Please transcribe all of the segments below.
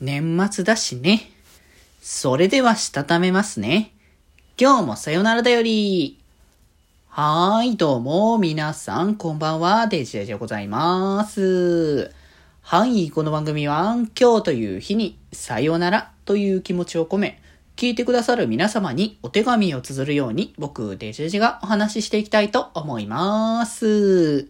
年末だしね。それではしたためますね。今日もさよならだより。はーい、どうも、皆さん、こんばんは、デジェジでございます。はい、この番組は、今日という日に、さよならという気持ちを込め、聞いてくださる皆様にお手紙を綴るように、僕、デジェジがお話ししていきたいと思います。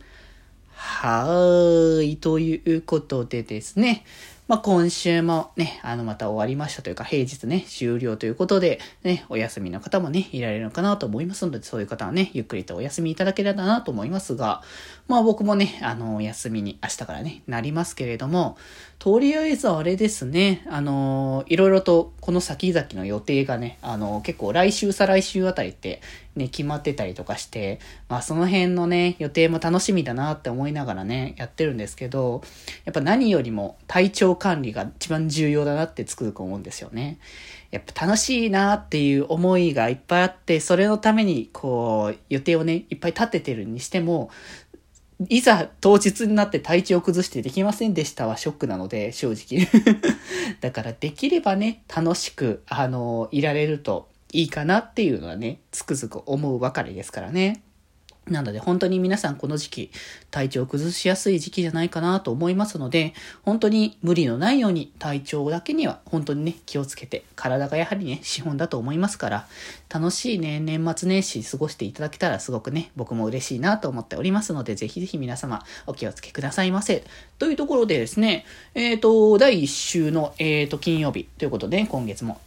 はーい、ということでですね。まあ、今週もね、あの、また終わりましたというか、平日ね、終了ということで、ね、お休みの方もね、いられるのかなと思いますので、そういう方はね、ゆっくりとお休みいただければなと思いますが、まあ僕もね、あの、お休みに明日からね、なりますけれども、とりあえずあれですね、あの、いろいろとこの先々の予定がね、あの、結構来週再来週あたりってね、決まってたりとかして、まあその辺のね、予定も楽しみだなって思いながらね、やってるんですけど、やっぱ何よりも体調管理が一番重要だなってつくづく思うんですよね。やっぱ楽しいなっていう思いがいっぱいあって、それのためにこう、予定をね、いっぱい立ててるにしても、いざ当日になって体調を崩してできませんでしたはショックなので、正直。だからできればね、楽しく、あの、いられるといいかなっていうのはね、つくづく思うばかりですからね。なので本当に皆さんこの時期体調を崩しやすい時期じゃないかなと思いますので本当に無理のないように体調だけには本当にね気をつけて体がやはりね資本だと思いますから楽しいね年末年始過ごしていただけたらすごくね僕も嬉しいなと思っておりますのでぜひぜひ皆様お気をつけくださいませ。というところでですねえっ、ー、と第1週の、えーと金曜日ということで今月も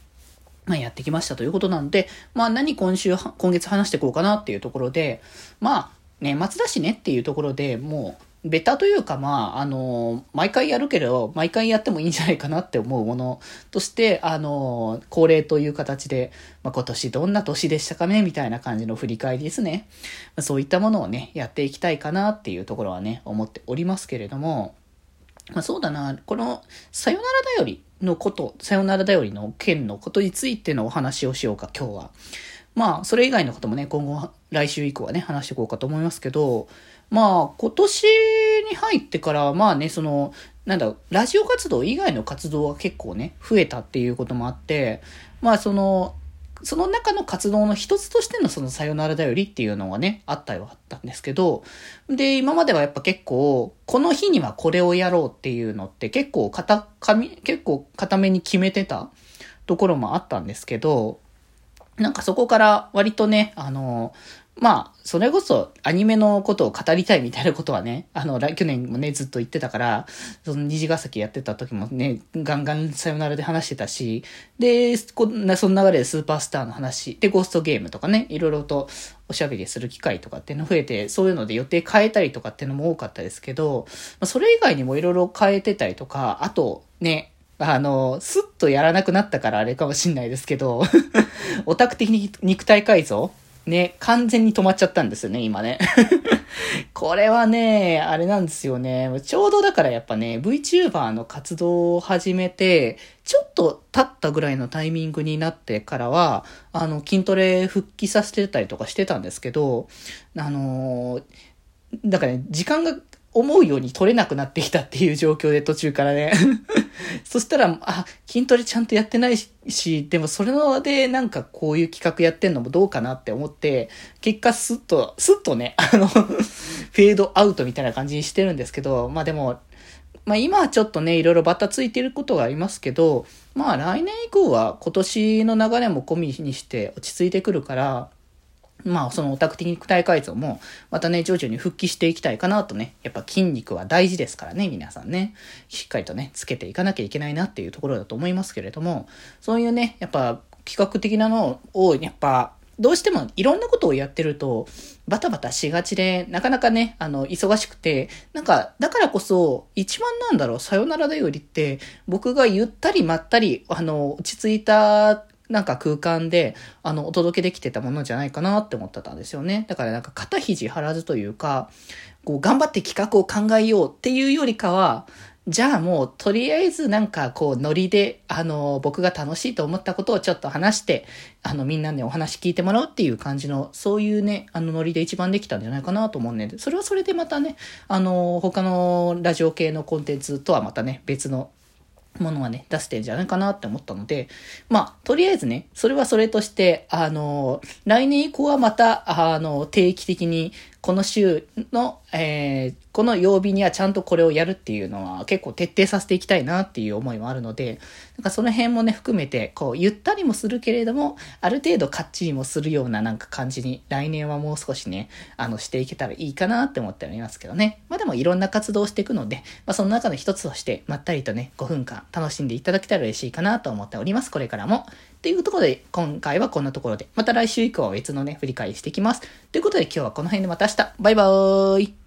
まあ、やってきましたということなんで、まあ、何今週、今月話していこうかなっていうところで、まあ、年末だしねっていうところでもう、ベタというか、まあ、あの、毎回やるけど、毎回やってもいいんじゃないかなって思うものとして、あの、恒例という形で、まあ、今年どんな年でしたかねみたいな感じの振り返りですね。まあ、そういったものをね、やっていきたいかなっていうところはね、思っておりますけれども、まあ、そうだな、この、さよならだよりのこと、さよならだよりの件のことについてのお話をしようか、今日は。まあ、それ以外のこともね、今後、来週以降はね、話していこうかと思いますけど、まあ、今年に入ってから、まあね、その、なんだ、ラジオ活動以外の活動が結構ね、増えたっていうこともあって、まあ、その、その中の活動の一つとしてのそのさよならだよりっていうのがね、あったよあったんですけど、で、今まではやっぱ結構、この日にはこれをやろうっていうのって結構固、結構固めに決めてたところもあったんですけど、なんかそこから割とね、あの、まあ、それこそアニメのことを語りたいみたいなことはね、あの、去年もね、ずっと言ってたから、その虹ヶ崎やってた時もね、ガンガンさよならで話してたし、で、こんな、その流れでスーパースターの話、で、ゴーストゲームとかね、いろいろとおしゃべりする機会とかっていうの増えて、そういうので予定変えたりとかっていうのも多かったですけど、まあ、それ以外にもいろいろ変えてたりとか、あと、ね、あの、スッとやらなくなったからあれかもしんないですけど、オタク的に肉体改造ね、完全に止まっちゃったんですよね、今ね。これはね、あれなんですよね。ちょうどだからやっぱね、VTuber の活動を始めて、ちょっと経ったぐらいのタイミングになってからは、あの、筋トレ復帰させてたりとかしてたんですけど、あのだからね、時間が思うように取れなくなってきたっていう状況で途中からね。そしたら、あ、筋トレちゃんとやってないし、でもそれのでなんかこういう企画やってんのもどうかなって思って、結果スッと、スッとね、あの フェードアウトみたいな感じにしてるんですけど、まあでも、まあ今はちょっとね、いろいろバタついてることがありますけど、まあ来年以降は今年の流れも込みにして落ち着いてくるから、まあ、そのオタク的肉体改造も、またね、徐々に復帰していきたいかなとね。やっぱ筋肉は大事ですからね、皆さんね。しっかりとね、つけていかなきゃいけないなっていうところだと思いますけれども、そういうね、やっぱ企画的なのを、やっぱ、どうしてもいろんなことをやってると、バタバタしがちで、なかなかね、あの、忙しくて、なんか、だからこそ、一番なんだろう、さよならだよりって、僕がゆったりまったり、あの、落ち着いたなんか空間で、あの、お届けできてたものじゃないかなって思ってたんですよね。だからなんか肩肘張らずというか、こう、頑張って企画を考えようっていうよりかは、じゃあもう、とりあえずなんかこう、ノリで、あの、僕が楽しいと思ったことをちょっと話して、あの、みんなにお話聞いてもらうっていう感じの、そういうね、あの、ノリで一番できたんじゃないかなと思うんで、それはそれでまたね、あの、他のラジオ系のコンテンツとはまたね、別のものはね、出してんじゃないかなって思ったので、まあ、とりあえずね、それはそれとして、あの、来年以降はまた、あの、定期的に、この週の、えー、この曜日にはちゃんとこれをやるっていうのは結構徹底させていきたいなっていう思いもあるので、なんかその辺もね、含めて、こう、ゆったりもするけれども、ある程度かっちりもするようななんか感じに、来年はもう少しね、あの、していけたらいいかなって思っておりますけどね。まあでもいろんな活動をしていくので、まあその中の一つとして、まったりとね、5分間楽しんでいただけたら嬉しいかなと思っております。これからも。というところで、今回はこんなところで、また来週以降は別のね、振り返りしていきます。ということで今日はこの辺でまた明日。バイバーイ。